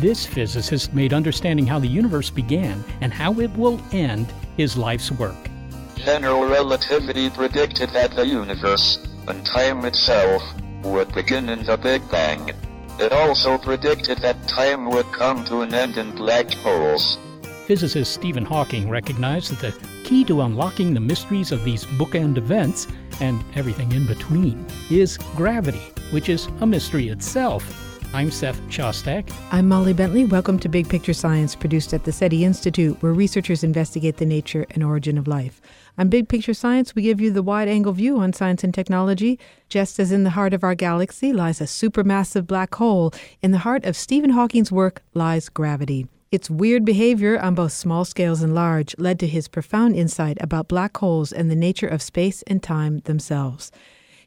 This physicist made understanding how the universe began and how it will end his life's work. General relativity predicted that the universe, and time itself, would begin in the Big Bang. It also predicted that time would come to an end in black holes. Physicist Stephen Hawking recognized that the key to unlocking the mysteries of these bookend events and everything in between is gravity, which is a mystery itself. I'm Seth Shostak. I'm Molly Bentley. Welcome to Big Picture Science, produced at the SETI Institute, where researchers investigate the nature and origin of life. On Big Picture Science, we give you the wide angle view on science and technology. Just as in the heart of our galaxy lies a supermassive black hole, in the heart of Stephen Hawking's work lies gravity. Its weird behavior on both small scales and large led to his profound insight about black holes and the nature of space and time themselves.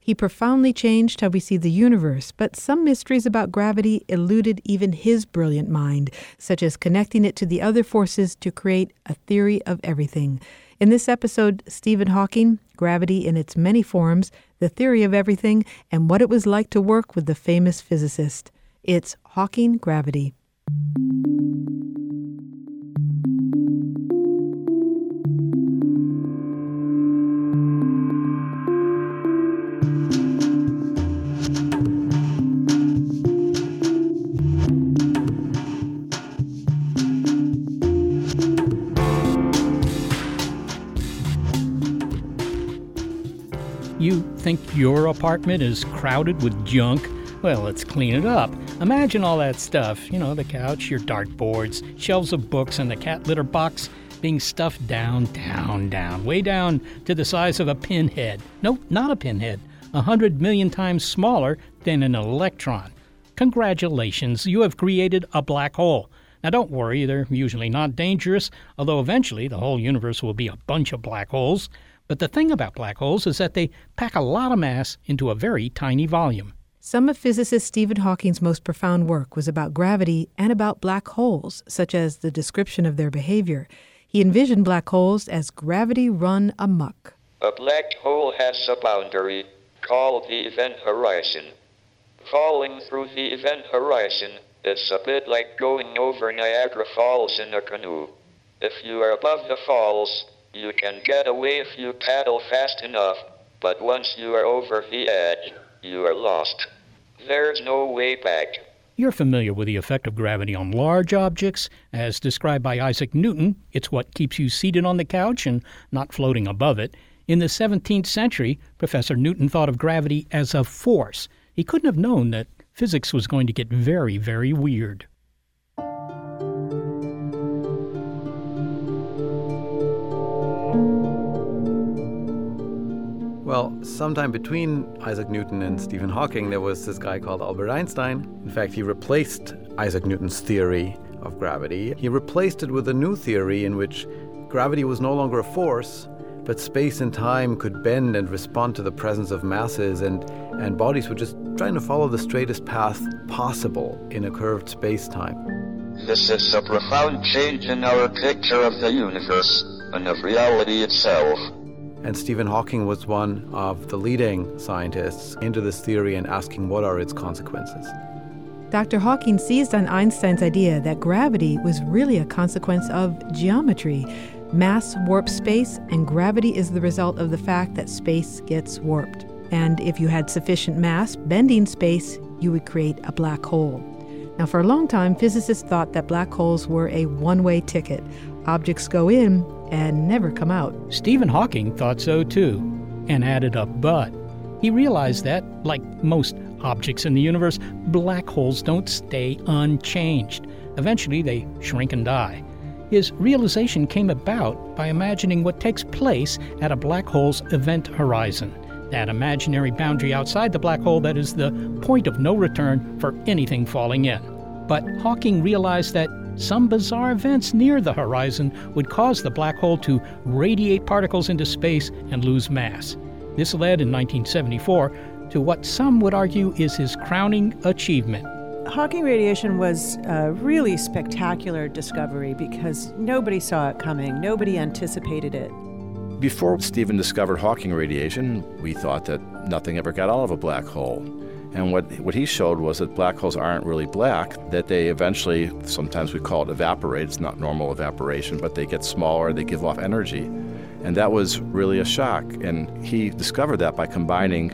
He profoundly changed how we see the universe, but some mysteries about gravity eluded even his brilliant mind, such as connecting it to the other forces to create a theory of everything. In this episode, Stephen Hawking, gravity in its many forms, the theory of everything, and what it was like to work with the famous physicist. It's Hawking Gravity. Think your apartment is crowded with junk? Well, let's clean it up. Imagine all that stuff you know, the couch, your dartboards, shelves of books, and the cat litter box being stuffed down, down, down, way down to the size of a pinhead. No, not a pinhead, a hundred million times smaller than an electron. Congratulations, you have created a black hole. Now, don't worry, they're usually not dangerous, although eventually the whole universe will be a bunch of black holes. But the thing about black holes is that they pack a lot of mass into a very tiny volume. Some of physicist Stephen Hawking's most profound work was about gravity and about black holes, such as the description of their behavior. He envisioned black holes as gravity run amuck. A black hole has a boundary called the event horizon. Falling through the event horizon is a bit like going over Niagara Falls in a canoe. If you are above the falls, you can get away if you paddle fast enough, but once you are over the edge, you are lost. There's no way back. You're familiar with the effect of gravity on large objects. As described by Isaac Newton, it's what keeps you seated on the couch and not floating above it. In the 17th century, Professor Newton thought of gravity as a force. He couldn't have known that physics was going to get very, very weird. Well, sometime between Isaac Newton and Stephen Hawking, there was this guy called Albert Einstein. In fact, he replaced Isaac Newton's theory of gravity. He replaced it with a new theory in which gravity was no longer a force, but space and time could bend and respond to the presence of masses, and, and bodies were just trying to follow the straightest path possible in a curved space time. This is a profound change in our picture of the universe and of reality itself. And Stephen Hawking was one of the leading scientists into this theory and asking what are its consequences. Dr. Hawking seized on Einstein's idea that gravity was really a consequence of geometry. Mass warps space, and gravity is the result of the fact that space gets warped. And if you had sufficient mass, bending space, you would create a black hole. Now, for a long time, physicists thought that black holes were a one way ticket. Objects go in and never come out. Stephen Hawking thought so too, and added a but. He realized that, like most objects in the universe, black holes don't stay unchanged. Eventually, they shrink and die. His realization came about by imagining what takes place at a black hole's event horizon, that imaginary boundary outside the black hole that is the point of no return for anything falling in. But Hawking realized that some bizarre events near the horizon would cause the black hole to radiate particles into space and lose mass. This led in 1974 to what some would argue is his crowning achievement. Hawking radiation was a really spectacular discovery because nobody saw it coming, nobody anticipated it. Before Stephen discovered Hawking radiation, we thought that nothing ever got out of a black hole. And what, what he showed was that black holes aren't really black, that they eventually, sometimes we call it evaporate, it's not normal evaporation, but they get smaller, they give off energy. And that was really a shock. And he discovered that by combining,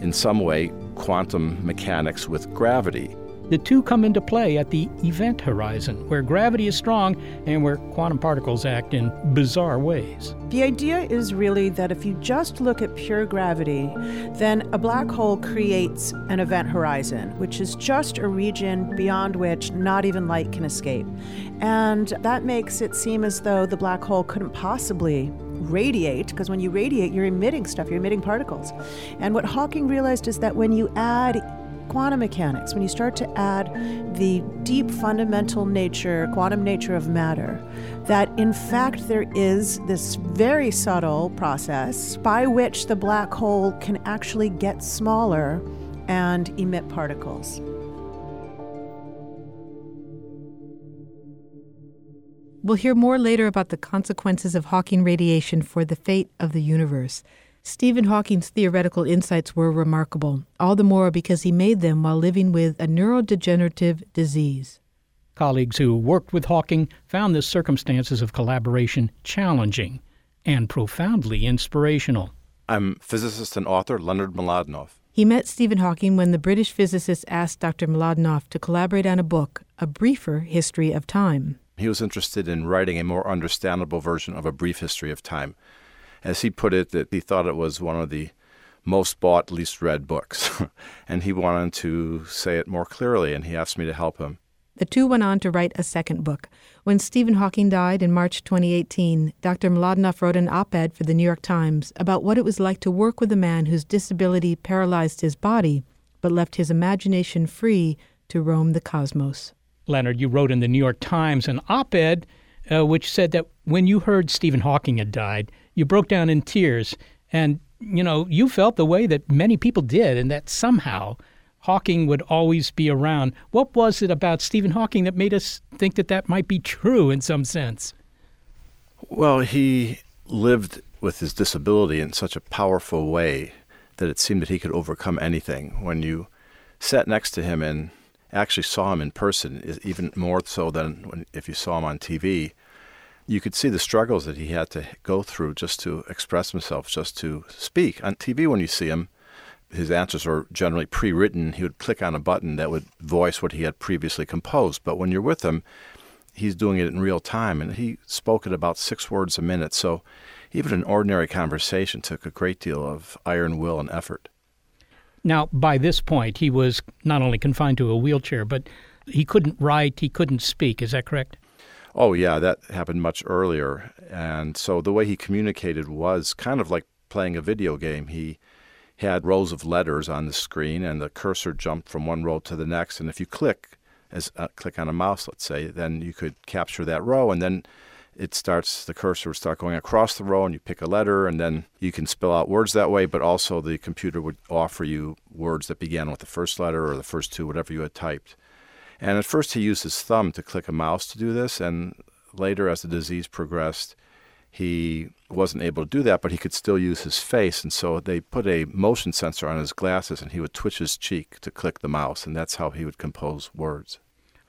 in some way, quantum mechanics with gravity. The two come into play at the event horizon, where gravity is strong and where quantum particles act in bizarre ways. The idea is really that if you just look at pure gravity, then a black hole creates an event horizon, which is just a region beyond which not even light can escape. And that makes it seem as though the black hole couldn't possibly radiate, because when you radiate, you're emitting stuff, you're emitting particles. And what Hawking realized is that when you add quantum mechanics, when you start to add the deep fundamental nature, quantum nature of matter, that in fact there is this very subtle process by which the black hole can actually get smaller and emit particles. We'll hear more later about the consequences of Hawking radiation for the fate of the universe. Stephen Hawking's theoretical insights were remarkable, all the more because he made them while living with a neurodegenerative disease. Colleagues who worked with Hawking found the circumstances of collaboration challenging and profoundly inspirational. I'm physicist and author Leonard Mlodinow. He met Stephen Hawking when the British physicist asked Dr. Mlodinow to collaborate on a book, A Briefer History of Time. He was interested in writing a more understandable version of A Brief History of Time. As he put it, that he thought it was one of the most bought, least read books. and he wanted to say it more clearly, and he asked me to help him. The two went on to write a second book. When Stephen Hawking died in March 2018, Dr. Mlodinow wrote an op ed for the New York Times about what it was like to work with a man whose disability paralyzed his body but left his imagination free to roam the cosmos. Leonard, you wrote in the New York Times an op ed uh, which said that when you heard Stephen Hawking had died, you broke down in tears. And, you know, you felt the way that many people did, and that somehow Hawking would always be around. What was it about Stephen Hawking that made us think that that might be true in some sense? Well, he lived with his disability in such a powerful way that it seemed that he could overcome anything. When you sat next to him and actually saw him in person, even more so than if you saw him on TV, you could see the struggles that he had to go through just to express himself, just to speak. On TV, when you see him, his answers are generally pre written. He would click on a button that would voice what he had previously composed. But when you're with him, he's doing it in real time, and he spoke at about six words a minute. So even an ordinary conversation took a great deal of iron will and effort. Now, by this point, he was not only confined to a wheelchair, but he couldn't write, he couldn't speak. Is that correct? Oh, yeah, that happened much earlier. And so the way he communicated was kind of like playing a video game. He had rows of letters on the screen, and the cursor jumped from one row to the next. And if you click, as uh, click on a mouse, let's say, then you could capture that row, and then it starts the cursor would start going across the row and you pick a letter and then you can spell out words that way but also the computer would offer you words that began with the first letter or the first two whatever you had typed and at first he used his thumb to click a mouse to do this and later as the disease progressed he wasn't able to do that but he could still use his face and so they put a motion sensor on his glasses and he would twitch his cheek to click the mouse and that's how he would compose words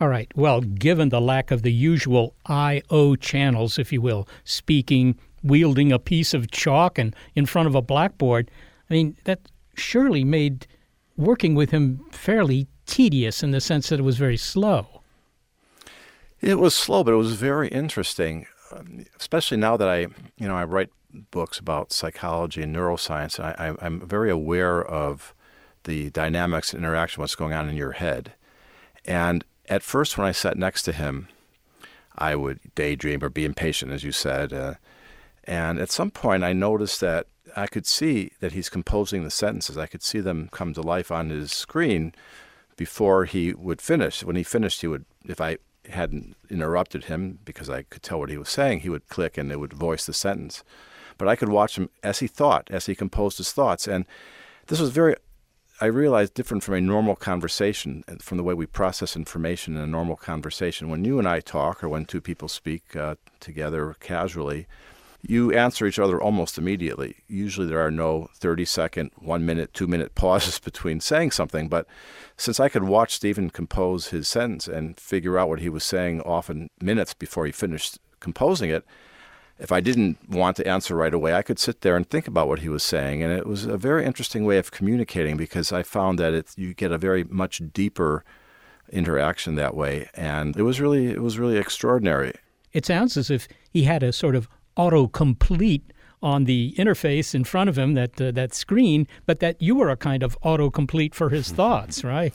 all right. Well, given the lack of the usual I/O channels, if you will, speaking, wielding a piece of chalk and in front of a blackboard, I mean that surely made working with him fairly tedious in the sense that it was very slow. It was slow, but it was very interesting, especially now that I, you know, I write books about psychology and neuroscience. I, I'm very aware of the dynamics and interaction, what's going on in your head. And at first, when I sat next to him, I would daydream or be impatient, as you said. Uh, and at some point, I noticed that I could see that he's composing the sentences. I could see them come to life on his screen before he would finish. When he finished, he would, if I hadn't interrupted him because I could tell what he was saying, he would click and it would voice the sentence. But I could watch him as he thought, as he composed his thoughts. And this was very I realized different from a normal conversation, from the way we process information in a normal conversation. When you and I talk, or when two people speak uh, together casually, you answer each other almost immediately. Usually there are no 30 second, one minute, two minute pauses between saying something. But since I could watch Stephen compose his sentence and figure out what he was saying often minutes before he finished composing it, if I didn't want to answer right away, I could sit there and think about what he was saying. And it was a very interesting way of communicating because I found that it, you get a very much deeper interaction that way. And it was really, it was really extraordinary. It sounds as if he had a sort of autocomplete on the interface in front of him, that uh, that screen, but that you were a kind of autocomplete for his thoughts, right?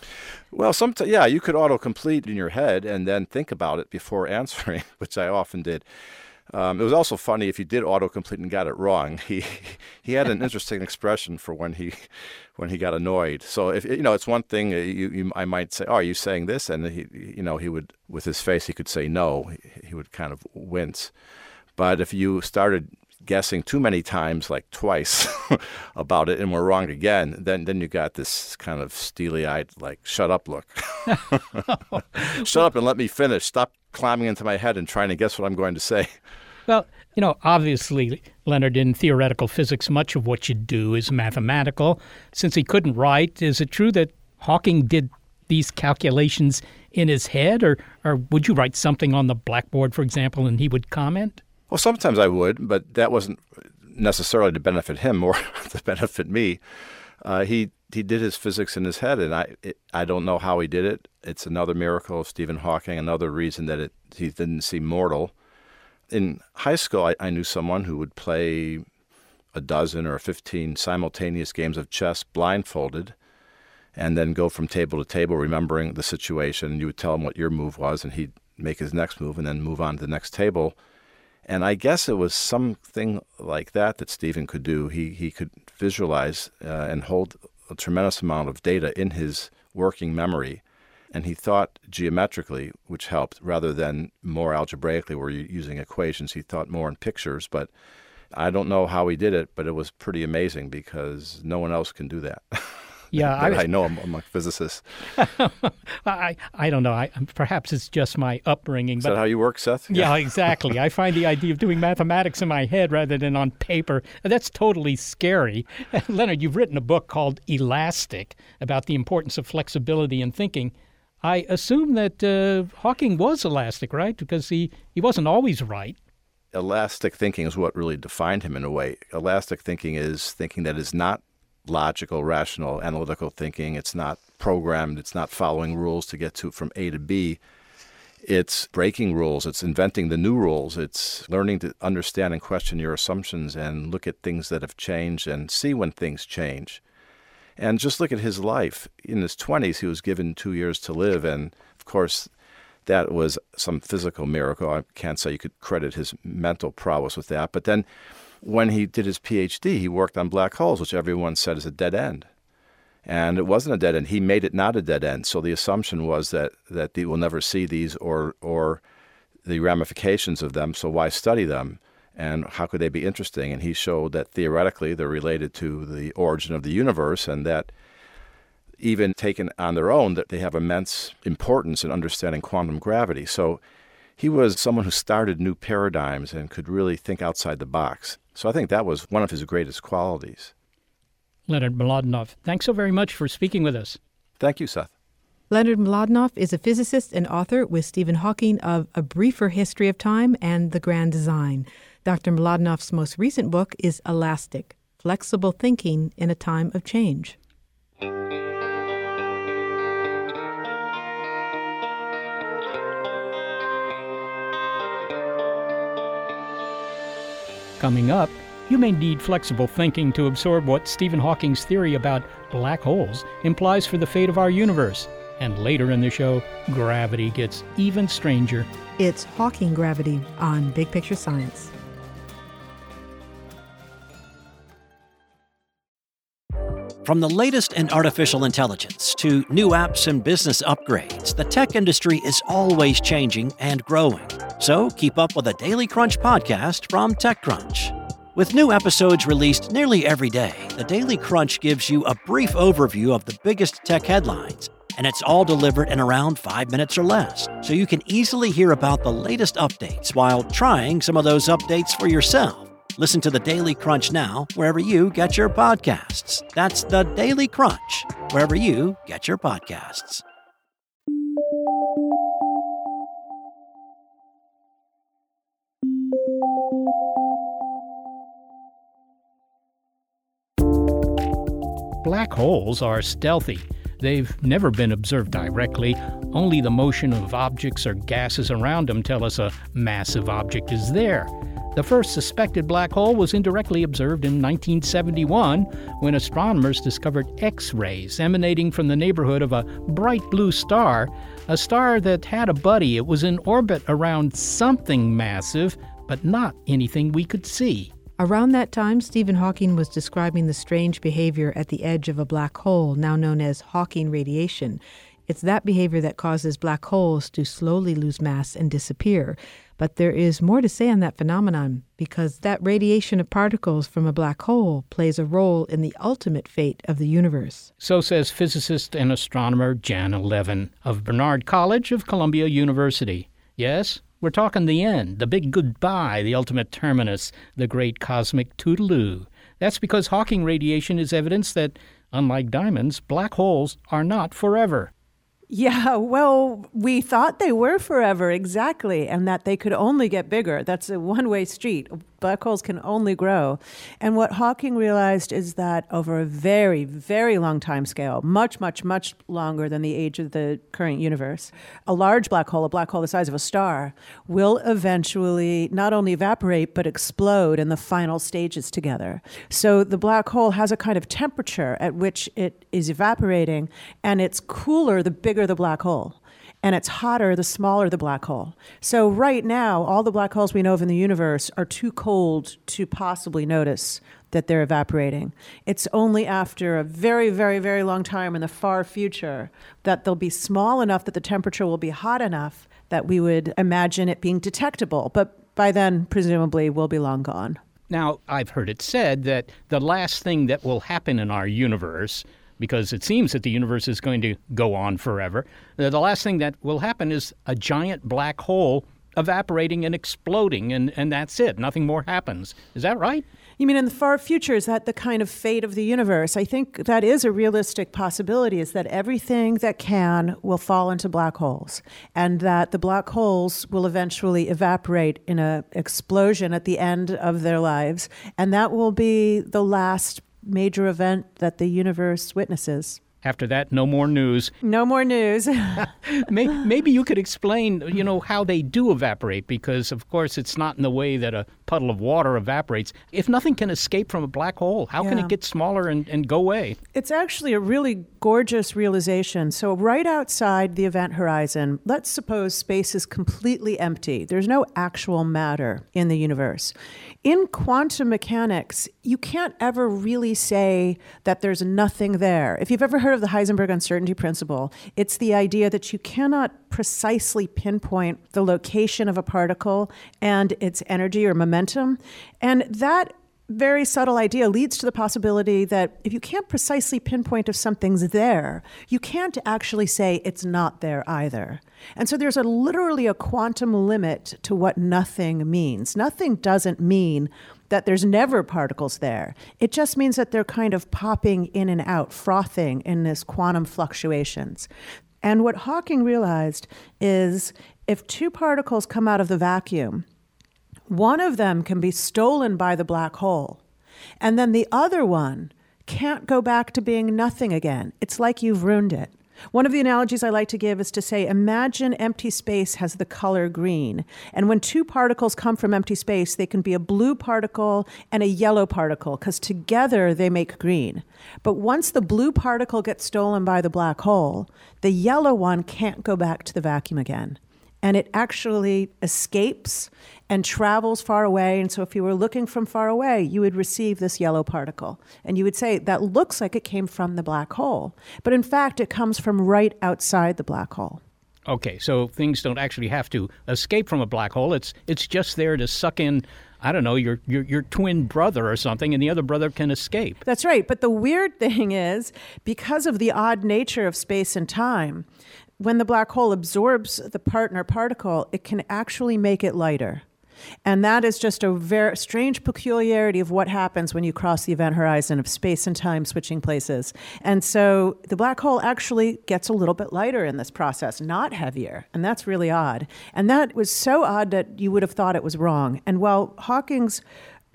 Well, sometimes, yeah, you could autocomplete in your head and then think about it before answering, which I often did. Um, it was also funny if you did autocomplete and got it wrong. He he had an interesting expression for when he when he got annoyed. So if you know, it's one thing uh, you, you I might say, "Oh, are you saying this?" And he you know he would with his face he could say no. He, he would kind of wince. But if you started guessing too many times, like twice, about it, and were wrong again, then then you got this kind of steely-eyed, like "shut up" look. shut up and let me finish. Stop climbing into my head and trying to guess what I'm going to say. Well, you know, obviously, Leonard, in theoretical physics, much of what you do is mathematical. Since he couldn't write, is it true that Hawking did these calculations in his head, or, or would you write something on the blackboard, for example, and he would comment? Well, sometimes I would, but that wasn't necessarily to benefit him, or to benefit me. Uh, he he did his physics in his head, and I it, I don't know how he did it. It's another miracle of Stephen Hawking, another reason that it he didn't seem mortal. In high school, I, I knew someone who would play a dozen or fifteen simultaneous games of chess blindfolded, and then go from table to table, remembering the situation. You would tell him what your move was, and he'd make his next move, and then move on to the next table. And I guess it was something like that that Stephen could do. He he could visualize uh, and hold a tremendous amount of data in his working memory. And he thought geometrically, which helped, rather than more algebraically, where you're using equations. He thought more in pictures. But I don't know how he did it, but it was pretty amazing because no one else can do that. Yeah, I, I, know I'm among physicists. I I don't know. I, perhaps it's just my upbringing. Is but that how you work, Seth? Yeah, yeah exactly. I find the idea of doing mathematics in my head rather than on paper that's totally scary. Leonard, you've written a book called Elastic about the importance of flexibility in thinking. I assume that uh, Hawking was elastic, right? Because he, he wasn't always right. Elastic thinking is what really defined him in a way. Elastic thinking is thinking that is not logical, rational, analytical thinking. It's not programmed. It's not following rules to get to from A to B. It's breaking rules. It's inventing the new rules. It's learning to understand and question your assumptions and look at things that have changed and see when things change. And just look at his life. In his 20s, he was given two years to live. And of course, that was some physical miracle. I can't say you could credit his mental prowess with that. But then when he did his PhD, he worked on black holes, which everyone said is a dead end. And it wasn't a dead end. He made it not a dead end. So the assumption was that, that we'll never see these or, or the ramifications of them, so why study them? And how could they be interesting? And he showed that theoretically they're related to the origin of the universe and that even taken on their own, that they have immense importance in understanding quantum gravity. So he was someone who started new paradigms and could really think outside the box. So I think that was one of his greatest qualities. Leonard Mlodinow, thanks so very much for speaking with us. Thank you, Seth. Leonard Mlodinow is a physicist and author with Stephen Hawking of A Briefer History of Time and The Grand Design. Dr. Mlodinow's most recent book is Elastic. flexible thinking in a time of change. Coming up, you may need flexible thinking to absorb what Stephen Hawking's theory about black holes implies for the fate of our universe. And later in the show, gravity gets even stranger. It's Hawking Gravity on Big Picture Science. From the latest in artificial intelligence to new apps and business upgrades, the tech industry is always changing and growing. So keep up with the Daily Crunch podcast from TechCrunch. With new episodes released nearly every day, the Daily Crunch gives you a brief overview of the biggest tech headlines, and it's all delivered in around five minutes or less, so you can easily hear about the latest updates while trying some of those updates for yourself. Listen to the Daily Crunch now, wherever you get your podcasts. That's the Daily Crunch, wherever you get your podcasts. Black holes are stealthy. They've never been observed directly. Only the motion of objects or gases around them tell us a massive object is there. The first suspected black hole was indirectly observed in 1971 when astronomers discovered X rays emanating from the neighborhood of a bright blue star, a star that had a buddy. It was in orbit around something massive, but not anything we could see. Around that time, Stephen Hawking was describing the strange behavior at the edge of a black hole, now known as Hawking radiation. It's that behavior that causes black holes to slowly lose mass and disappear. But there is more to say on that phenomenon because that radiation of particles from a black hole plays a role in the ultimate fate of the universe. So says physicist and astronomer Jan Levin of Barnard College of Columbia University. Yes, we're talking the end, the big goodbye, the ultimate terminus, the great cosmic toodaloo. That's because Hawking radiation is evidence that, unlike diamonds, black holes are not forever. Yeah, well, we thought they were forever, exactly, and that they could only get bigger. That's a one way street. Black holes can only grow. And what Hawking realized is that over a very, very long time scale, much, much, much longer than the age of the current universe, a large black hole, a black hole the size of a star, will eventually not only evaporate, but explode in the final stages together. So the black hole has a kind of temperature at which it is evaporating, and it's cooler the bigger the black hole and it's hotter the smaller the black hole. So, right now, all the black holes we know of in the universe are too cold to possibly notice that they're evaporating. It's only after a very, very, very long time in the far future that they'll be small enough that the temperature will be hot enough that we would imagine it being detectable. But by then, presumably, we'll be long gone. Now, I've heard it said that the last thing that will happen in our universe because it seems that the universe is going to go on forever. Uh, the last thing that will happen is a giant black hole evaporating and exploding, and, and that's it. Nothing more happens. Is that right? You mean in the far future, is that the kind of fate of the universe? I think that is a realistic possibility, is that everything that can will fall into black holes, and that the black holes will eventually evaporate in an explosion at the end of their lives, and that will be the last major event that the universe witnesses. After that, no more news. No more news. Maybe you could explain, you know, how they do evaporate, because of course it's not in the way that a puddle of water evaporates. If nothing can escape from a black hole, how yeah. can it get smaller and, and go away? It's actually a really gorgeous realization. So, right outside the event horizon, let's suppose space is completely empty. There's no actual matter in the universe. In quantum mechanics, you can't ever really say that there's nothing there. If you've ever heard of the Heisenberg uncertainty principle, it's the idea that you cannot precisely pinpoint the location of a particle and its energy or momentum. And that very subtle idea leads to the possibility that if you can't precisely pinpoint if something's there, you can't actually say it's not there either. And so there's a literally a quantum limit to what nothing means. Nothing doesn't mean that there's never particles there. It just means that they're kind of popping in and out, frothing in this quantum fluctuations. And what Hawking realized is if two particles come out of the vacuum, one of them can be stolen by the black hole, And then the other one can't go back to being nothing again. It's like you've ruined it. One of the analogies I like to give is to say imagine empty space has the color green. And when two particles come from empty space, they can be a blue particle and a yellow particle because together they make green. But once the blue particle gets stolen by the black hole, the yellow one can't go back to the vacuum again and it actually escapes and travels far away. And so, if you were looking from far away, you would receive this yellow particle. And you would say, that looks like it came from the black hole. But in fact, it comes from right outside the black hole. Okay, so things don't actually have to escape from a black hole. It's it's just there to suck in I don't know, your, your your twin brother or something, and the other brother can escape. That's right. But the weird thing is, because of the odd nature of space and time, when the black hole absorbs the partner particle, it can actually make it lighter. And that is just a very strange peculiarity of what happens when you cross the event horizon of space and time switching places. And so the black hole actually gets a little bit lighter in this process, not heavier. And that's really odd. And that was so odd that you would have thought it was wrong. And while Hawking's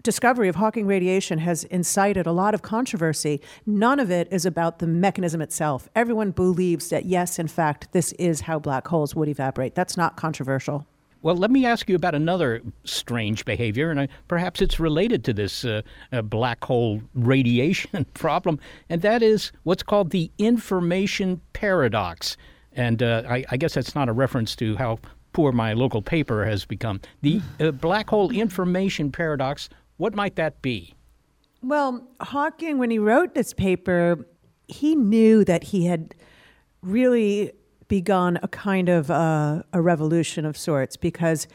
discovery of Hawking radiation has incited a lot of controversy. None of it is about the mechanism itself. Everyone believes that, yes, in fact, this is how black holes would evaporate. That's not controversial. Well, let me ask you about another strange behavior, and perhaps it's related to this uh, uh, black hole radiation problem, and that is what's called the information paradox. And uh, I, I, guess that's not a reference to how poor my local paper has become. The uh, black hole information paradox what might that be? Well, Hawking, when he wrote this paper, he knew that he had really begun a kind of uh, a revolution of sorts because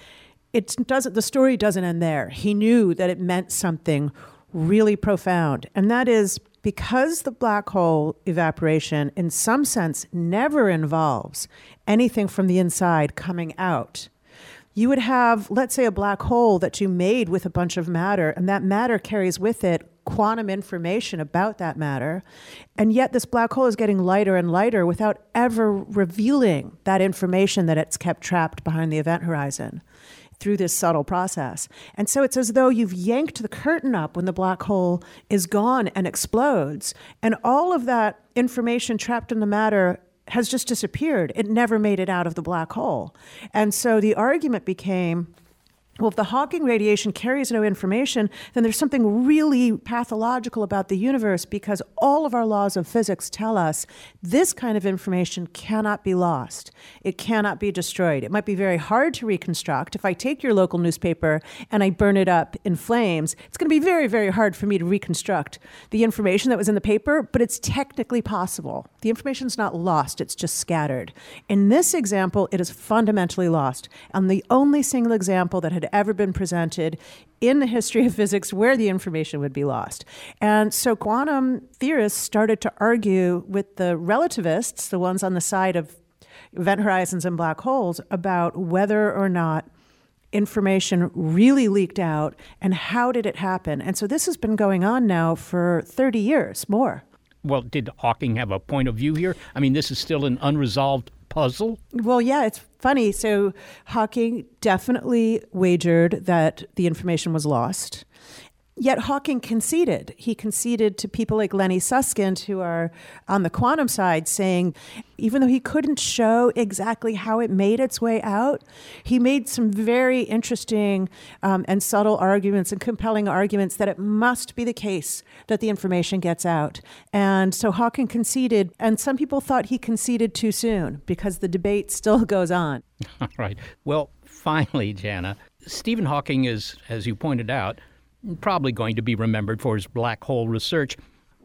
it doesn't. The story doesn't end there. He knew that it meant something really profound, and that is because the black hole evaporation, in some sense, never involves anything from the inside coming out you would have, let's say, a black hole that you made with a bunch of matter, and that matter carries with it quantum information about that matter. And yet, this black hole is getting lighter and lighter without ever revealing that information that it's kept trapped behind the event horizon through this subtle process. And so it's as though you've yanked the curtain up when the black hole is gone and explodes. And all of that information trapped in the matter has just disappeared. It never made it out of the black hole. And so the argument became well, if the Hawking radiation carries no information, then there's something really pathological about the universe because all of our laws of physics tell us this kind of information cannot be lost. It cannot be destroyed. It might be very hard to reconstruct. If I take your local newspaper and I burn it up in flames, it's going to be very, very hard for me to reconstruct the information that was in the paper, but it's technically possible. The information's not lost, it's just scattered. In this example, it is fundamentally lost. And the only single example that had ever been presented in the history of physics where the information would be lost. And so quantum theorists started to argue with the relativists, the ones on the side of event horizons and black holes, about whether or not information really leaked out and how did it happen. And so this has been going on now for 30 years more. Well, did Hawking have a point of view here? I mean, this is still an unresolved puzzle? Well, yeah, it's funny. So Hawking definitely wagered that the information was lost. Yet Hawking conceded. He conceded to people like Lenny Susskind, who are on the quantum side, saying even though he couldn't show exactly how it made its way out, he made some very interesting um, and subtle arguments and compelling arguments that it must be the case that the information gets out. And so Hawking conceded, and some people thought he conceded too soon because the debate still goes on. All right. Well, finally, Janna, Stephen Hawking is, as you pointed out, probably going to be remembered for his black hole research.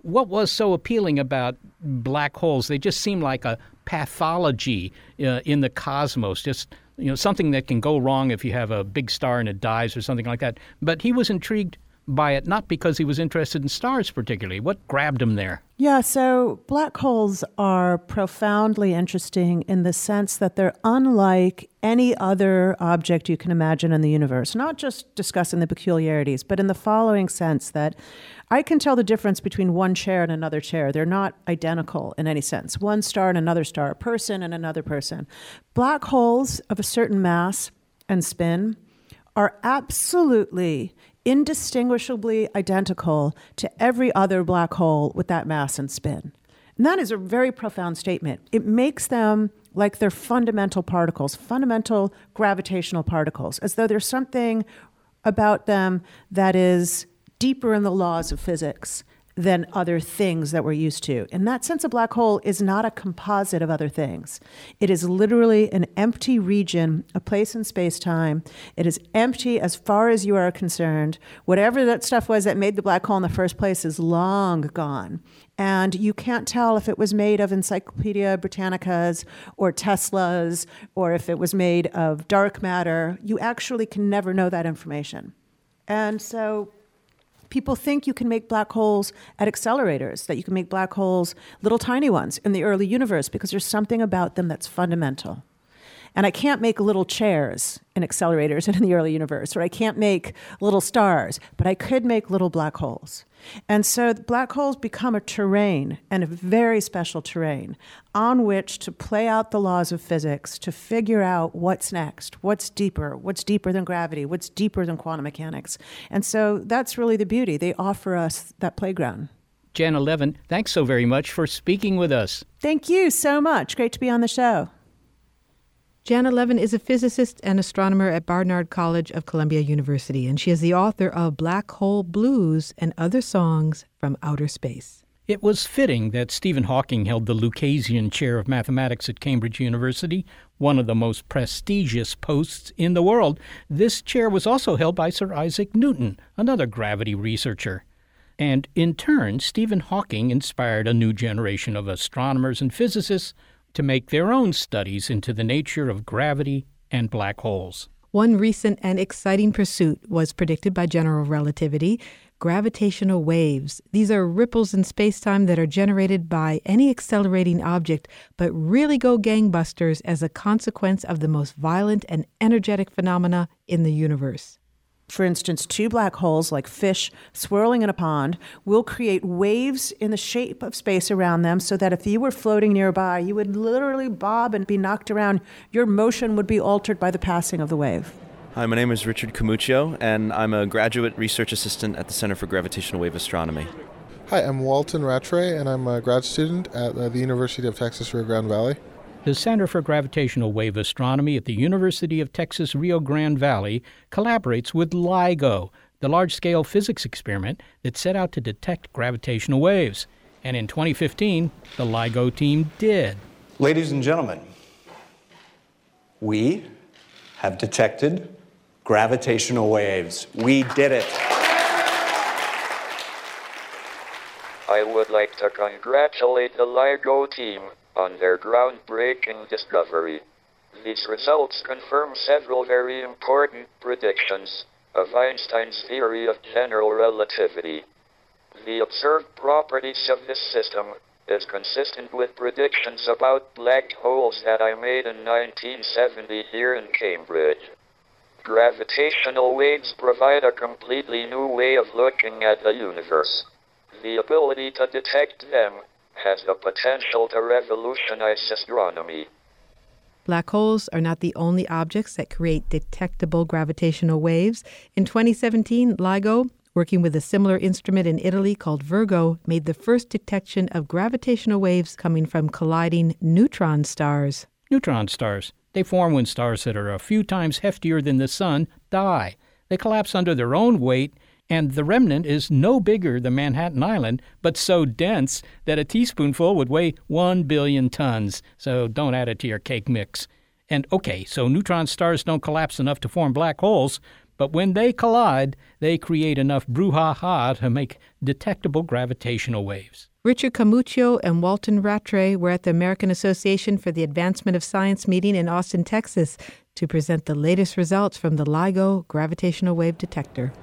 What was so appealing about black holes? They just seem like a pathology uh, in the cosmos, just you know something that can go wrong if you have a big star and it dies or something like that. But he was intrigued by it not because he was interested in stars particularly. What grabbed him there? Yeah, so black holes are profoundly interesting in the sense that they're unlike any other object you can imagine in the universe. Not just discussing the peculiarities, but in the following sense that I can tell the difference between one chair and another chair. They're not identical in any sense. One star and another star, a person and another person. Black holes of a certain mass and spin are absolutely indistinguishably identical to every other black hole with that mass and spin. And that is a very profound statement. It makes them like they're fundamental particles, fundamental gravitational particles, as though there's something about them that is deeper in the laws of physics than other things that we're used to. In that sense, a black hole is not a composite of other things. It is literally an empty region, a place in space time. It is empty as far as you are concerned. Whatever that stuff was that made the black hole in the first place is long gone. And you can't tell if it was made of Encyclopedia Britannicas or Teslas or if it was made of dark matter. You actually can never know that information. And so people think you can make black holes at accelerators, that you can make black holes, little tiny ones, in the early universe because there's something about them that's fundamental. And I can't make little chairs in accelerators and in the early universe, or I can't make little stars, but I could make little black holes. And so black holes become a terrain, and a very special terrain, on which to play out the laws of physics, to figure out what's next, what's deeper, what's deeper than gravity, what's deeper than quantum mechanics. And so that's really the beauty. They offer us that playground. Jan Levin, thanks so very much for speaking with us. Thank you so much. Great to be on the show. Janna Levin is a physicist and astronomer at Barnard College of Columbia University, and she is the author of Black Hole Blues and Other Songs from Outer Space. It was fitting that Stephen Hawking held the Lucasian Chair of Mathematics at Cambridge University, one of the most prestigious posts in the world. This chair was also held by Sir Isaac Newton, another gravity researcher. And in turn, Stephen Hawking inspired a new generation of astronomers and physicists to make their own studies into the nature of gravity and black holes. One recent and exciting pursuit was predicted by general relativity gravitational waves. These are ripples in spacetime that are generated by any accelerating object, but really go gangbusters as a consequence of the most violent and energetic phenomena in the universe for instance, two black holes like fish swirling in a pond will create waves in the shape of space around them so that if you were floating nearby, you would literally bob and be knocked around. Your motion would be altered by the passing of the wave. Hi, my name is Richard Camuccio, and I'm a graduate research assistant at the Center for Gravitational Wave Astronomy. Hi, I'm Wahltyn Rattray, and I'm a grad student at uh, the University of Texas Rio Grande Valley. The Center for Gravitational Wave Astronomy at the University of Texas Rio Grande Valley collaborates with LIGO, the large scale physics experiment that set out to detect gravitational waves. And in 2015, the LIGO team did. Ladies and gentlemen, we have detected gravitational waves. We did it. I would like to congratulate the LIGO team on their groundbreaking discovery. These results confirm several very important predictions of Einstein's theory of general relativity. The observed properties of this system is consistent with predictions about black holes that I made in 1970 here in Cambridge. Gravitational waves provide a completely new way of looking at the universe. The ability to detect them has the potential to revolutionize astronomy. Black holes are not the only objects that create detectable gravitational waves. In 2017, LIGO, working with a similar instrument in Italy called Virgo, made the first detection of gravitational waves coming from colliding neutron stars. Neutron stars. They form when stars that are a few times heftier than the Sun die. They collapse under their own weight and the remnant is no bigger than Manhattan Island, but so dense that a teaspoonful would weigh 1 billion tons. So don't add it to your cake mix. And okay, so neutron stars don't collapse enough to form black holes, but when they collide, they create enough brouhaha to make detectable gravitational waves. Richard Camuccio and Wahltyn Rattray were at the American Association for the Advancement of Science meeting in Austin, Texas, to present the latest results from the LIGO gravitational wave detector.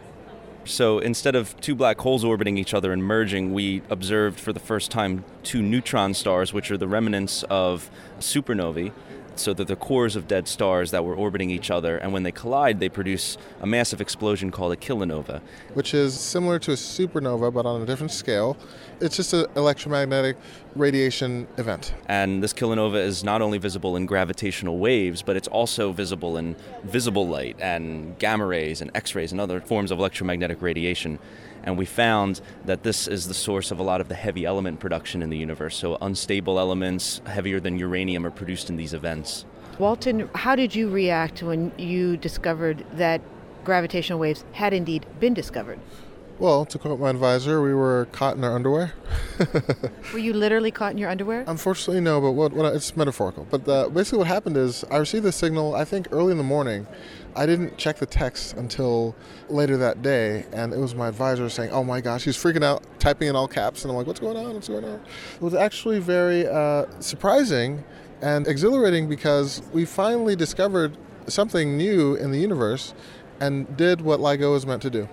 So instead of two black holes orbiting each other and merging, we observed for the first time two neutron stars, which are the remnants of supernovae. So they're the cores of dead stars that were orbiting each other, and when they collide, they produce a massive explosion called a kilonova. Which is similar to a supernova, but on a different scale. It's just an electromagnetic radiation event. And this kilonova is not only visible in gravitational waves, but it's also visible in visible light and gamma rays and X rays and other forms of electromagnetic radiation. And we found that this is the source of a lot of the heavy element production in the universe. So, unstable elements, heavier than uranium, are produced in these events. Wahltyn, how did you react when you discovered that gravitational waves had indeed been discovered? Well, to quote my advisor, we were caught in our underwear. were you literally caught in your underwear? Unfortunately, no, but what, what it's metaphorical. But the, basically, what happened is I received the signal, I think, early in the morning. I didn't check the text until later that day, and it was my advisor saying, "Oh my gosh, he's freaking out, typing in all caps," and I'm like, "What's going on? What's going on?" It was actually very uh, surprising and exhilarating because we finally discovered something new in the universe and did what LIGO is meant to do.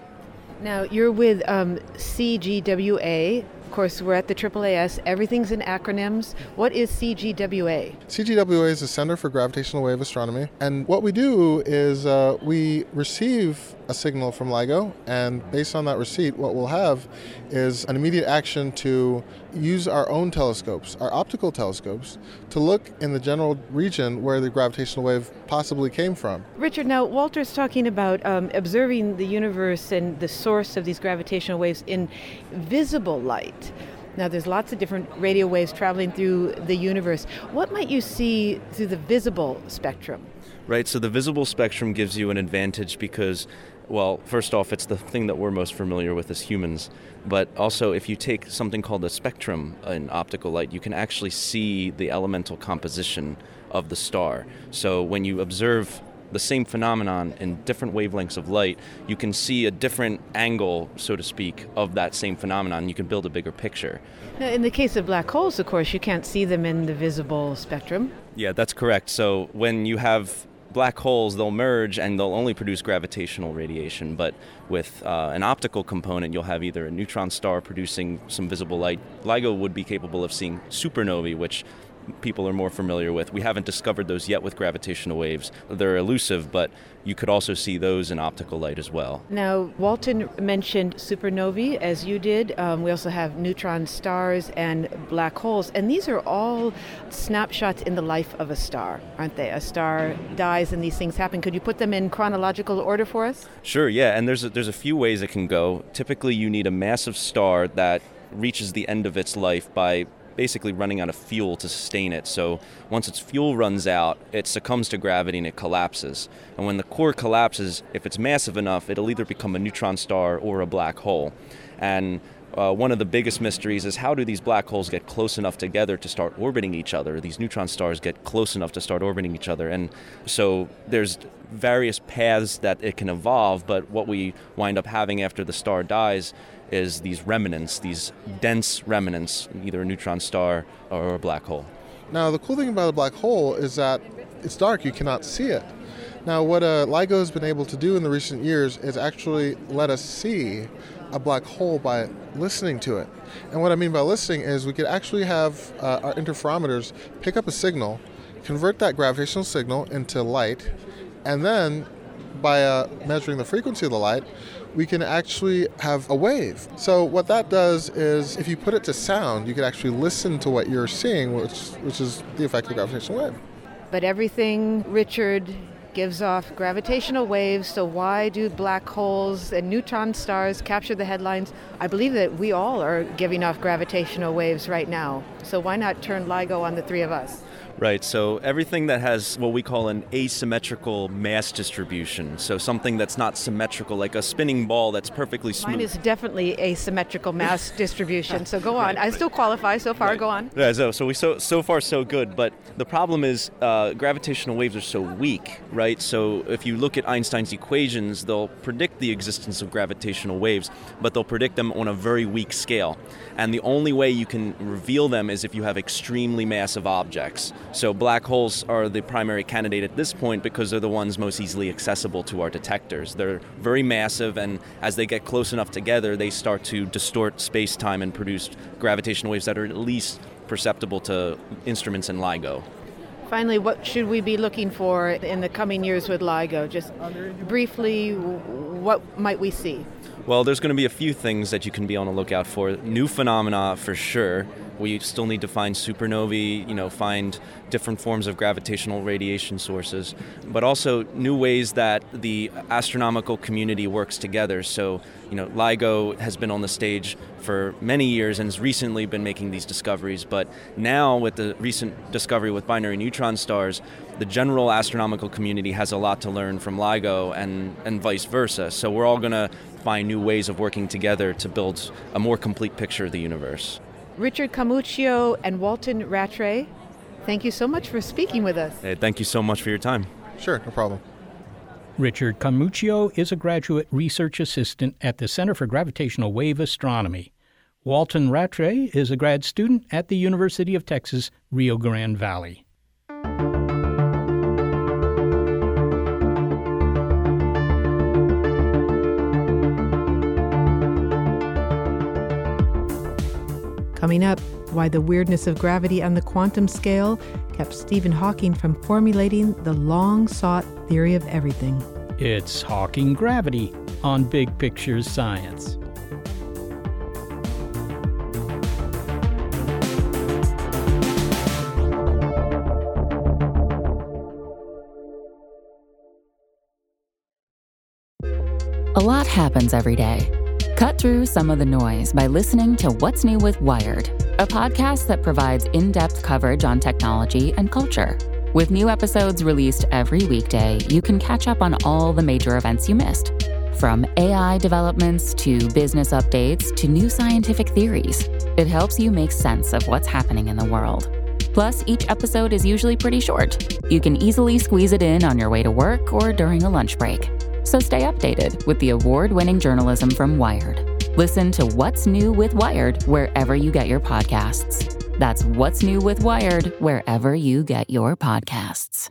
Now, you're with um, CGWA. Of course, we're at the AAAS. Everything's in acronyms. What is CGWA? CGWA is the Center for Gravitational Wave Astronomy. And what we do is uh, we receive a signal from LIGO, and based on that receipt, what we'll have is an immediate action to use our own telescopes, our optical telescopes, to look in the general region where the gravitational wave possibly came from. Richard, now Wahltyn's talking about um, observing the universe and the source of these gravitational waves in visible light. Now, there's lots of different radio waves traveling through the universe. What might you see through the visible spectrum? Right, so the visible spectrum gives you an advantage because well, first off, it's the thing that we're most familiar with as humans. But also, if you take something called a spectrum in optical light, you can actually see the elemental composition of the star. So when you observe the same phenomenon in different wavelengths of light, you can see a different angle, so to speak, of that same phenomenon. You can build a bigger picture. Now, in the case of black holes, of course, you can't see them in the visible spectrum. Yeah, that's correct. So when you have black holes, they'll merge and they'll only produce gravitational radiation. But with uh, an optical component, you'll have either a neutron star producing some visible light. LIGO would be capable of seeing supernovae, which people are more familiar with. We haven't discovered those yet with gravitational waves. They're elusive, but you could also see those in optical light as well. Now, Wahltyn mentioned supernovae, as you did. Um, we also have neutron stars and black holes, and these are all snapshots in the life of a star, aren't they? A star dies and these things happen. Could you put them in chronological order for us? Sure, yeah, and there's a, there's a few ways it can go. Typically, you need a massive star that reaches the end of its life by basically running out of fuel to sustain it. So once its fuel runs out, it succumbs to gravity and it collapses. And when the core collapses, if it's massive enough, it'll either become a neutron star or a black hole. And uh, one of the biggest mysteries is how do these black holes get close enough together to start orbiting each other? These neutron stars get close enough to start orbiting each other. And so there's various paths that it can evolve, but what we wind up having after the star dies is these remnants, these dense remnants, either a neutron star or a black hole. Now, the cool thing about a black hole is that it's dark, you cannot see it. Now, what uh, LIGO has been able to do in the recent years is actually let us see a black hole by listening to it. And what I mean by listening is we could actually have uh, our interferometers pick up a signal, convert that gravitational signal into light, and then by uh, measuring the frequency of the light, we can actually have a wave. So what that does is if you put it to sound, you can actually listen to what you're seeing, which which is the effect of gravitational wave. But everything Richard gives off gravitational waves, so why do black holes and neutron stars capture the headlines? I believe that we all are giving off gravitational waves right now. So why not turn LIGO on the three of us? Right, so everything that has what we call an asymmetrical mass distribution, so something that's not symmetrical, like a spinning ball that's perfectly smooth. Mine is definitely asymmetrical mass distribution, so go on. Right, I still qualify so far, right. go on. Yeah, so, so, we so, so far so good, but the problem is uh, gravitational waves are so weak, right? So if you look at Einstein's equations, they'll predict the existence of gravitational waves, but they'll predict them on a very weak scale. And the only way you can reveal them is if you have extremely massive objects. So black holes are the primary candidate at this point because they're the ones most easily accessible to our detectors. They're very massive, and as they get close enough together, they start to distort space time and produce gravitational waves that are at least perceptible to instruments in LIGO. Finally, what should we be looking for in the coming years with LIGO? Just briefly, what might we see? Well, there's going to be a few things that you can be on the lookout for. New phenomena for sure. We still need to find supernovae, you know, find different forms of gravitational radiation sources, but also new ways that the astronomical community works together. So, you know, LIGO has been on the stage for many years and has recently been making these discoveries, but now with the recent discovery with binary neutron stars, the general astronomical community has a lot to learn from LIGO and, and vice versa. So we're all going to find new ways of working together to build a more complete picture of the universe. Richard Camuccio and Wahltyn Rattray, thank you so much for speaking with us. Hey, thank you so much for your time. Sure, no problem. Richard Camuccio is a graduate research assistant at the Center for Gravitational Wave Astronomy. Wahltyn Rattray is a grad student at the University of Texas, Rio Grande Valley. Coming up, why the weirdness of gravity on the quantum scale kept Stephen Hawking from formulating the long sought theory of everything. It's Hawking Gravity on Big Picture Science. A lot happens every day. Cut through some of the noise by listening to What's New with Wired, a podcast that provides in depth coverage on technology and culture. With new episodes released every weekday, you can catch up on all the major events you missed. From AI developments to business updates to new scientific theories, it helps you make sense of what's happening in the world. Plus, each episode is usually pretty short. You can easily squeeze it in on your way to work or during a lunch break. So stay updated with the award winning journalism from Wired. Listen to What's New with Wired wherever you get your podcasts. That's What's New with Wired wherever you get your podcasts.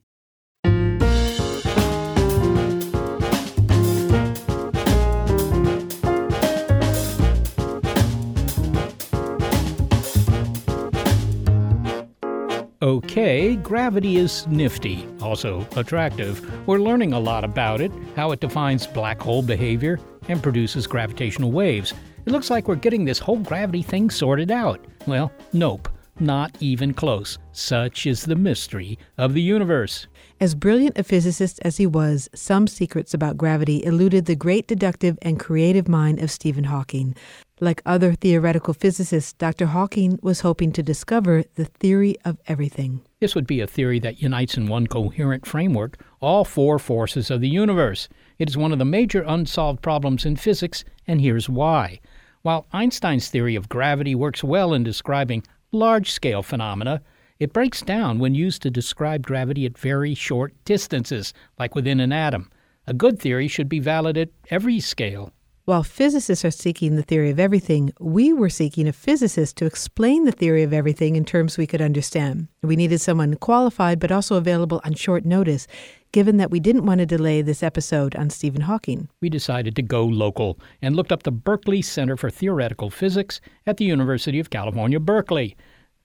Okay, gravity is nifty, also attractive. We're learning a lot about it, how it defines black hole behavior, and produces gravitational waves. It looks like we're getting this whole gravity thing sorted out. Well, nope, not even close. Such is the mystery of the universe. As brilliant a physicist as he was, some secrets about gravity eluded the great deductive and creative mind of Stephen Hawking. Like other theoretical physicists, Dr. Hawking was hoping to discover the theory of everything. This would be a theory that unites in one coherent framework all four forces of the universe. It is one of the major unsolved problems in physics, and here's why. While Einstein's theory of gravity works well in describing large scale phenomena, it breaks down when used to describe gravity at very short distances, like within an atom. A good theory should be valid at every scale. While physicists are seeking the theory of everything, we were seeking a physicist to explain the theory of everything in terms we could understand. We needed someone qualified but also available on short notice, given that we didn't want to delay this episode on Stephen Hawking. We decided to go local and looked up the Berkeley Center for Theoretical Physics at the University of California, Berkeley.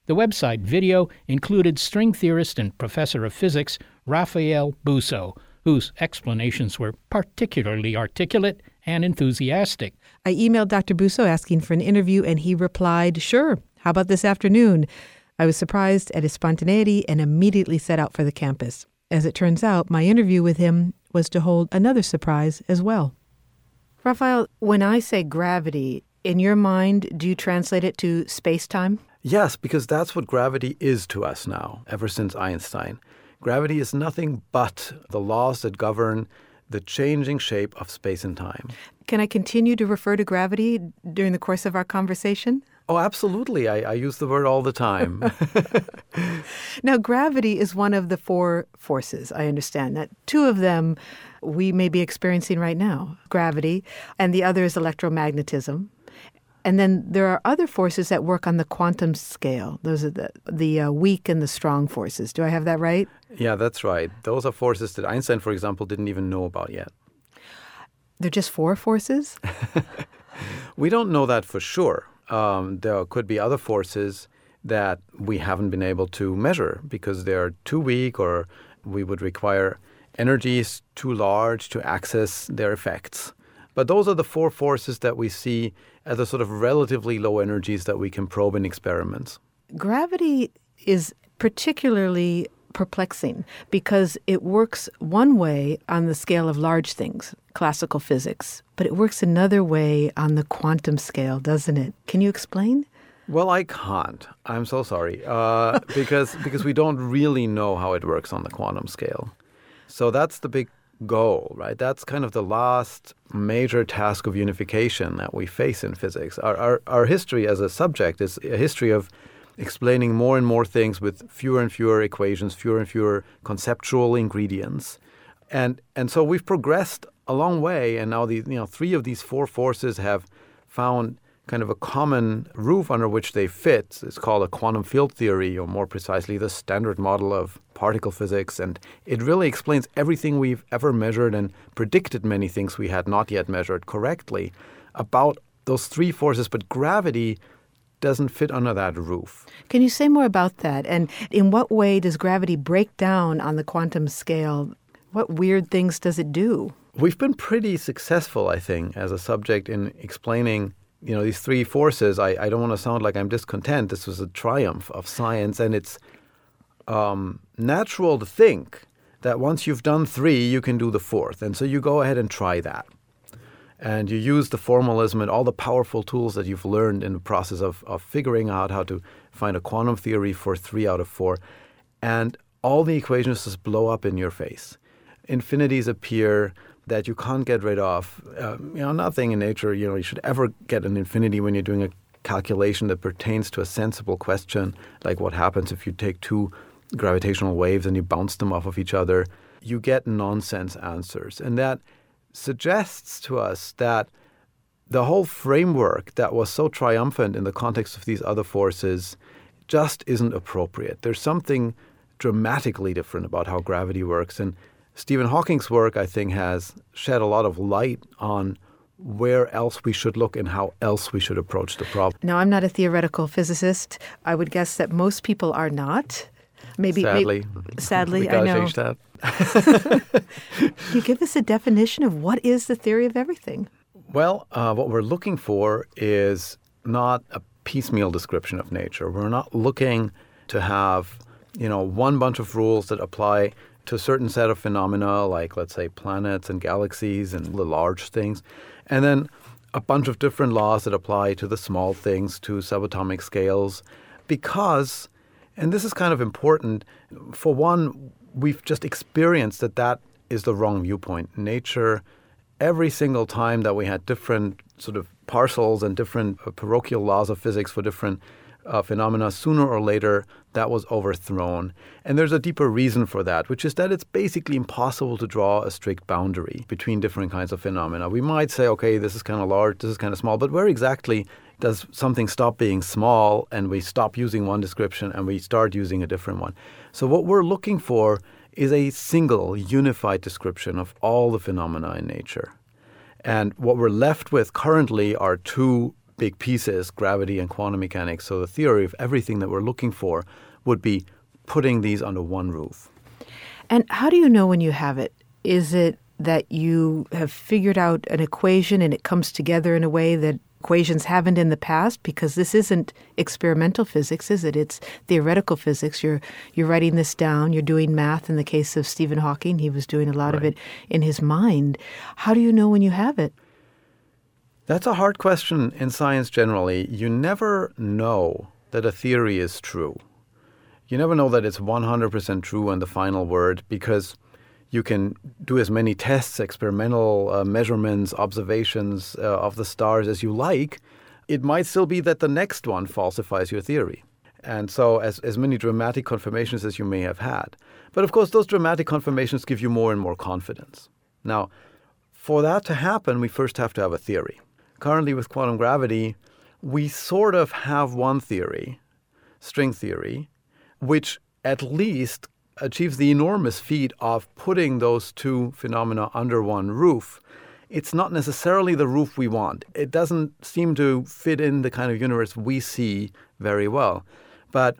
The website video included string theorist and professor of physics Raphael Bousso, whose explanations were particularly articulate and enthusiastic. I emailed Dr. Bousso asking for an interview, and he replied, Sure, how about this afternoon? I was surprised at his spontaneity and immediately set out for the campus. As it turns out, my interview with him was to hold another surprise as well. Raphael, when I say gravity, in your mind, do you translate it to space time? Yes, because that's what gravity is to us now, ever since Einstein. Gravity is nothing but the laws that govern the changing shape of space and time. Can I continue to refer to gravity during the course of our conversation? Oh, absolutely. I, I use the word all the time. now, gravity is one of the four forces. I understand that two of them we may be experiencing right now gravity, and the other is electromagnetism. And then there are other forces that work on the quantum scale. Those are the the uh, weak and the strong forces. Do I have that right? Yeah, that's right. Those are forces that Einstein, for example, didn't even know about yet. They're just four forces? we don't know that for sure. Um, there could be other forces that we haven't been able to measure because they're too weak or we would require energies too large to access their effects. But those are the four forces that we see as the sort of relatively low energies that we can probe in experiments. Gravity is particularly perplexing because it works one way on the scale of large things, classical physics, but it works another way on the quantum scale, doesn't it? Can you explain? Well, I can't. I'm so sorry uh, because because we don't really know how it works on the quantum scale. So that's the big goal, right? That's kind of the last major task of unification that we face in physics. Our, our, our history as a subject is a history of explaining more and more things with fewer and fewer equations, fewer and fewer conceptual ingredients. And, and so we've progressed a long way, and now the, you know, three of these four forces have found kind of a common roof under which they fit. It's called a quantum field theory, or more precisely, the standard model of particle physics. And it really explains everything we've ever measured and predicted many things we had not yet measured correctly about those three forces. But gravity doesn't fit under that roof. Can you say more about that? And in what way does gravity break down on the quantum scale? What weird things does it do? We've been pretty successful, I think, as a subject in explaining you know these three forces I, I don't want to sound like i'm discontent. This was a triumph of science and it's um, natural to think that once you've done three you can do the fourth. And so you go ahead and try that. And you use the formalism and all the powerful tools that you've learned in the process of, of figuring out how to find a quantum theory for three out of four. And all the equations just blow up in your face. Infinities appear that you can't get rid of. Uh, you know, nothing in nature, you know, you should ever get an infinity when you're doing a calculation that pertains to a sensible question, like what happens if you take two gravitational waves and you bounce them off of each other. You get nonsense answers. And that suggests to us that the whole framework that was so triumphant in the context of these other forces just isn't appropriate. There's something dramatically different about how gravity works. And Stephen Hawking's work, I think, has shed a lot of light on where else we should look and how else we should approach the problem. Now, I'm not a theoretical physicist. I would guess that most people are not. Maybe sadly, maybe, sadly, I know. Change that. you give us a definition of what is the theory of everything. Well, uh, what we're looking for is not a piecemeal description of nature. We're not looking to have, you know, one bunch of rules that apply to a certain set of phenomena, like let's say planets and galaxies and the large things, and then a bunch of different laws that apply to the small things, to subatomic scales, because, and this is kind of important, for one, we've just experienced that that is the wrong viewpoint. Nature, every single time that we had different sort of parcels and different uh, parochial laws of physics for different uh, phenomena, sooner or later that was overthrown. And there's a deeper reason for that, which is that it's basically impossible to draw a strict boundary between different kinds of phenomena. We might say, okay, this is kind of large, this is kind of small, but where exactly does something stop being small and we stop using one description and we start using a different one? So, what we're looking for is a single, unified description of all the phenomena in nature. And what we're left with currently are two big pieces, gravity and quantum mechanics. So the theory of everything that we're looking for would be putting these under one roof. And how do you know when you have it? Is it that you have figured out an equation and it comes together in a way that equations haven't in the past because this isn't experimental physics is it it's theoretical physics you're you're writing this down you're doing math in the case of Stephen Hawking he was doing a lot right. of it in his mind how do you know when you have it that's a hard question in science generally. You never know that a theory is true. You never know that it's 100% true and the final word because you can do as many tests, experimental uh, measurements, observations uh, of the stars as you like. It might still be that the next one falsifies your theory. And so, as, as many dramatic confirmations as you may have had. But of course, those dramatic confirmations give you more and more confidence. Now, for that to happen, we first have to have a theory currently with quantum gravity, we sort of have one theory, string theory, which at least achieves the enormous feat of putting those two phenomena under one roof. It's not necessarily the roof we want. It doesn't seem to fit in the kind of universe we see very well. But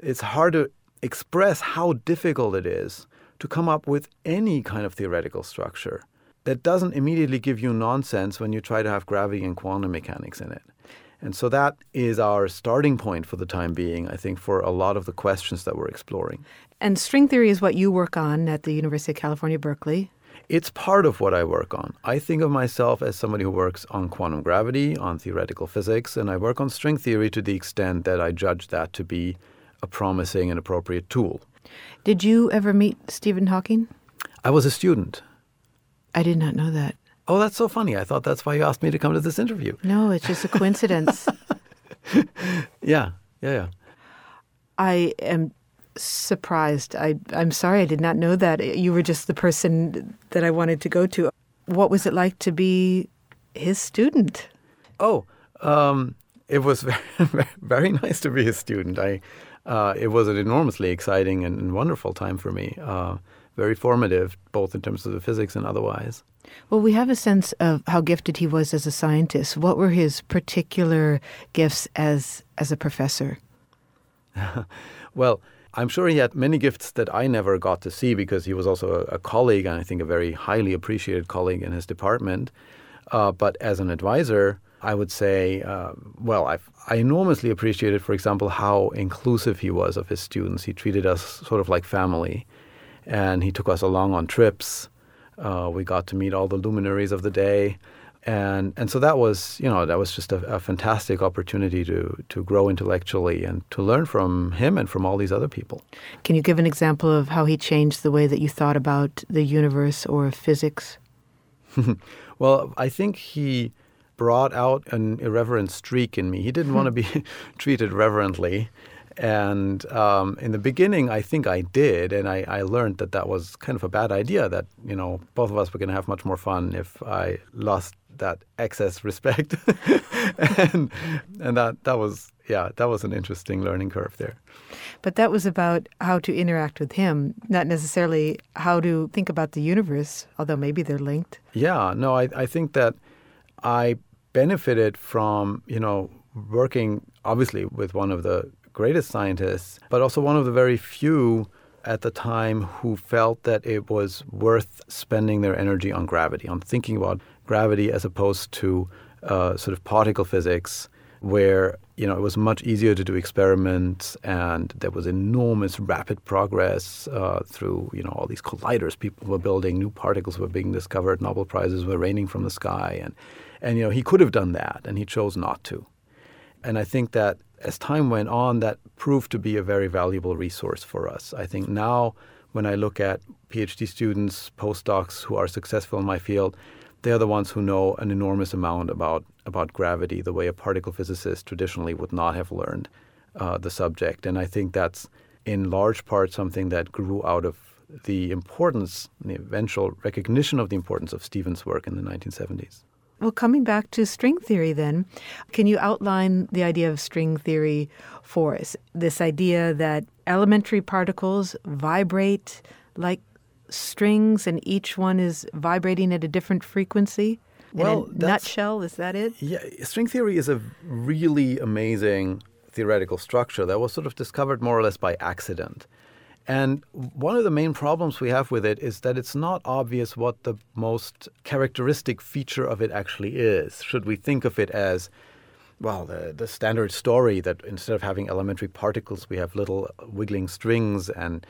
it's hard to express how difficult it is to come up with any kind of theoretical structure that doesn't immediately give you nonsense when you try to have gravity and quantum mechanics in it. And so that is our starting point for the time being, I think, for a lot of the questions that we're exploring. And string theory is what you work on at the University of California, Berkeley. It's part of what I work on. I think of myself as somebody who works on quantum gravity, on theoretical physics, and I work on string theory to the extent that I judge that to be a promising and appropriate tool. Did you ever meet Stephen Hawking? I was a student. I did not know that. Oh, that's so funny. I thought that's why you asked me to come to this interview. No, it's just a coincidence. yeah, yeah, yeah. I am surprised. I, I'm sorry, I did not know that. You were just the person that I wanted to go to. What was it like to be his student? Oh, um, it was very, very nice to be his student. I, uh, it was an enormously exciting and, and wonderful time for me. Uh, very formative, both in terms of the physics and otherwise. Well, we have a sense of how gifted he was as a scientist. What were his particular gifts as as a professor? well, I'm sure he had many gifts that I never got to see because he was also a, a colleague and I think a very highly appreciated colleague in his department. Uh, but as an advisor, I would say, uh, well, I've, I enormously appreciated, for example, how inclusive he was of his students. He treated us sort of like family, and he took us along on trips. Uh, we got to meet all the luminaries of the day, and and so that was you know that was just a, a, fantastic opportunity to to grow intellectually and to learn from him and from all these other people. Can you give an example of how he changed the way that you thought about the universe or physics? well, I think he brought out an irreverent streak in me. He didn't want to be treated reverently. And um, in the beginning, I think I did, and I, I, learned that that was kind of a bad idea. That you know, both of us were going to have much more fun if I lost that excess respect, and and that that was yeah, that was an interesting learning curve there. But that was about how to interact with him, not necessarily how to think about the universe, although maybe they're linked. Yeah, no, I, I think that I benefited from, you know, working obviously with one of the greatest scientists, but also one of the very few at the time who felt that it was worth spending their energy on gravity, on thinking about gravity as opposed to uh, sort of particle physics, where you know it was much easier to do experiments, and there was enormous rapid progress uh, through you know all these colliders people were building, new particles were being discovered, Nobel prizes were raining from the sky, and and you know he could have done that, and he chose not to. And I think that as time went on, that proved to be a very valuable resource for us. I think now, when I look at PhD students, postdocs who are successful in my field, they're the ones who know an enormous amount about, about gravity, the way a particle physicist traditionally would not have learned uh, the subject. And I think that's in large part something that grew out of the importance, the eventual recognition of the importance of Stephen's work in the 1970s. Well, coming back to string theory, then, can you outline the idea of string theory for us? This idea that elementary particles vibrate like strings and each one is vibrating at a different frequency? Well, In a nutshell, is that it? Yeah, string theory is a really amazing theoretical structure that was sort of discovered more or less by accident. And one of the main problems we have with it is that it's not obvious what the most characteristic feature of it actually is. Should we think of it as, well, the, the standard story that instead of having elementary particles, we have little wiggling strings and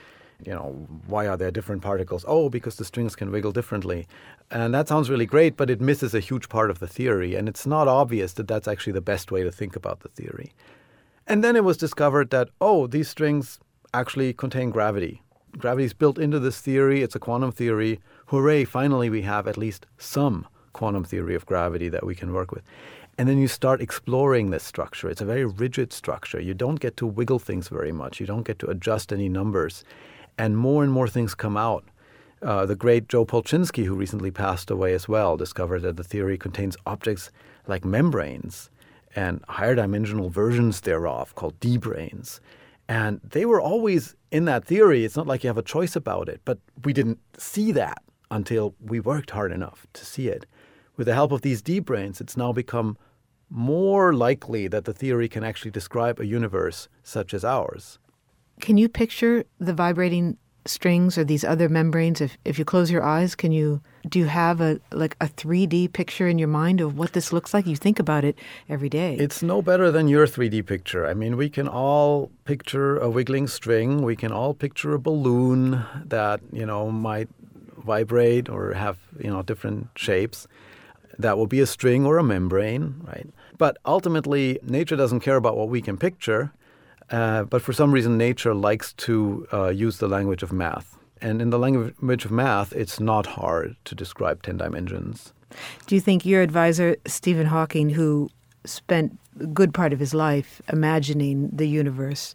you know, why are there different particles? Oh, because the strings can wiggle differently. And that sounds really great, but it misses a huge part of the theory. And it's not obvious that that's actually the best way to think about the theory. And then it was discovered that, oh, these strings actually contain gravity. Gravity is built into this theory. It's a quantum theory. Hooray, finally, we have at least some quantum theory of gravity that we can work with. And then you start exploring this structure. It's a very rigid structure. You don't get to wiggle things very much, you don't get to adjust any numbers. And more and more things come out. Uh, the great Joe Polchinski, who recently passed away as well, discovered that the theory contains objects like membranes and higher dimensional versions thereof called D branes. And they were always in that theory. It's not like you have a choice about it, but we didn't see that until we worked hard enough to see it. With the help of these D branes, it's now become more likely that the theory can actually describe a universe such as ours. Can you picture the vibrating strings or these other membranes? If if you close your eyes, can you do you have a like a 3D picture in your mind of what this looks like? You think about it every day. It's no better than your 3D picture. I mean, we can all picture a wiggling string. We can all picture a balloon that, you know, might vibrate or have, you know, different shapes. That will be a string or a membrane, right? But ultimately, nature doesn't care about what we can picture. Uh, but for some reason, nature likes to uh, use the language of math. And in the language of math, it's not hard to describe 10 dimensions. Do you think your advisor, Stephen Hawking, who spent a good part of his life imagining the universe,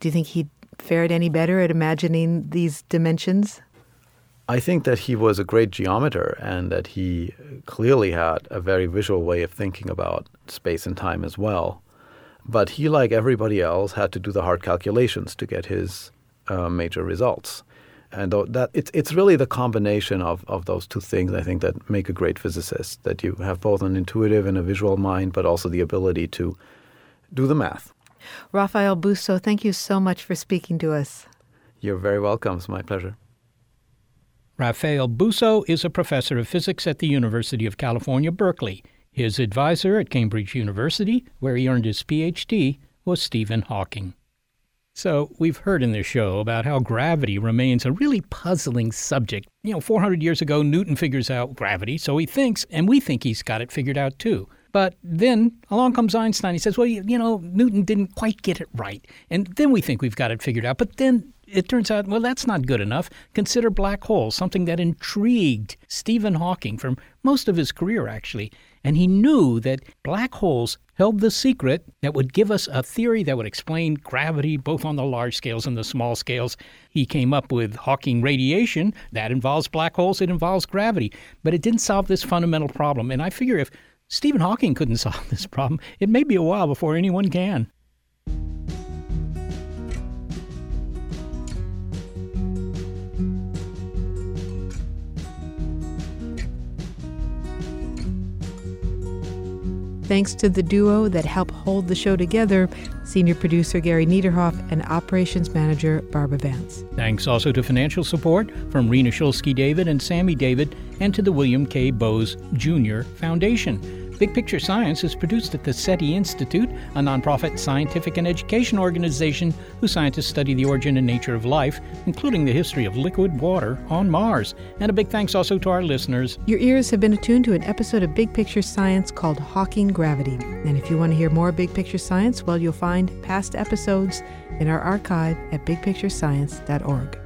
do you think he fared any better at imagining these dimensions? I think that he was a great geometer and that he clearly had a very visual way of thinking about space and time as well. But he, like everybody else, had to do the hard calculations to get his uh, major results. And that it's it's really the combination of, of those two things I think that make a great physicist. That you have both an intuitive and a visual mind, but also the ability to do the math. Raphael Bousso, thank you so much for speaking to us. You're very welcome. It's my pleasure. Raphael Bousso is a professor of physics at the University of California, Berkeley. His advisor at Cambridge University, where he earned his PhD, was Stephen Hawking. So, we've heard in this show about how gravity remains a really puzzling subject. You know, 400 years ago, Newton figures out gravity, so he thinks, and we think he's got it figured out too. But then along comes Einstein. He says, well, you, you know, Newton didn't quite get it right. And then we think we've got it figured out. But then it turns out, well, that's not good enough. Consider black holes, something that intrigued Stephen Hawking for most of his career, actually. And he knew that black holes held the secret that would give us a theory that would explain gravity both on the large scales and the small scales. He came up with Hawking radiation. That involves black holes, it involves gravity. But it didn't solve this fundamental problem. And I figure if Stephen Hawking couldn't solve this problem, it may be a while before anyone can. Thanks to the duo that help hold the show together senior producer Gary Niederhoff and operations manager Barbara Vance. Thanks also to financial support from Rena Shulsky David and Sammy David, and to the William K. Bowes Jr. Foundation. Big Picture Science is produced at the SETI Institute, a nonprofit scientific and education organization whose scientists study the origin and nature of life, including the history of liquid water on Mars. And a big thanks also to our listeners. Your ears have been attuned to an episode of Big Picture Science called Hawking Gravity. And if you want to hear more Big Picture Science, well, you'll find past episodes in our archive at bigpicturescience.org.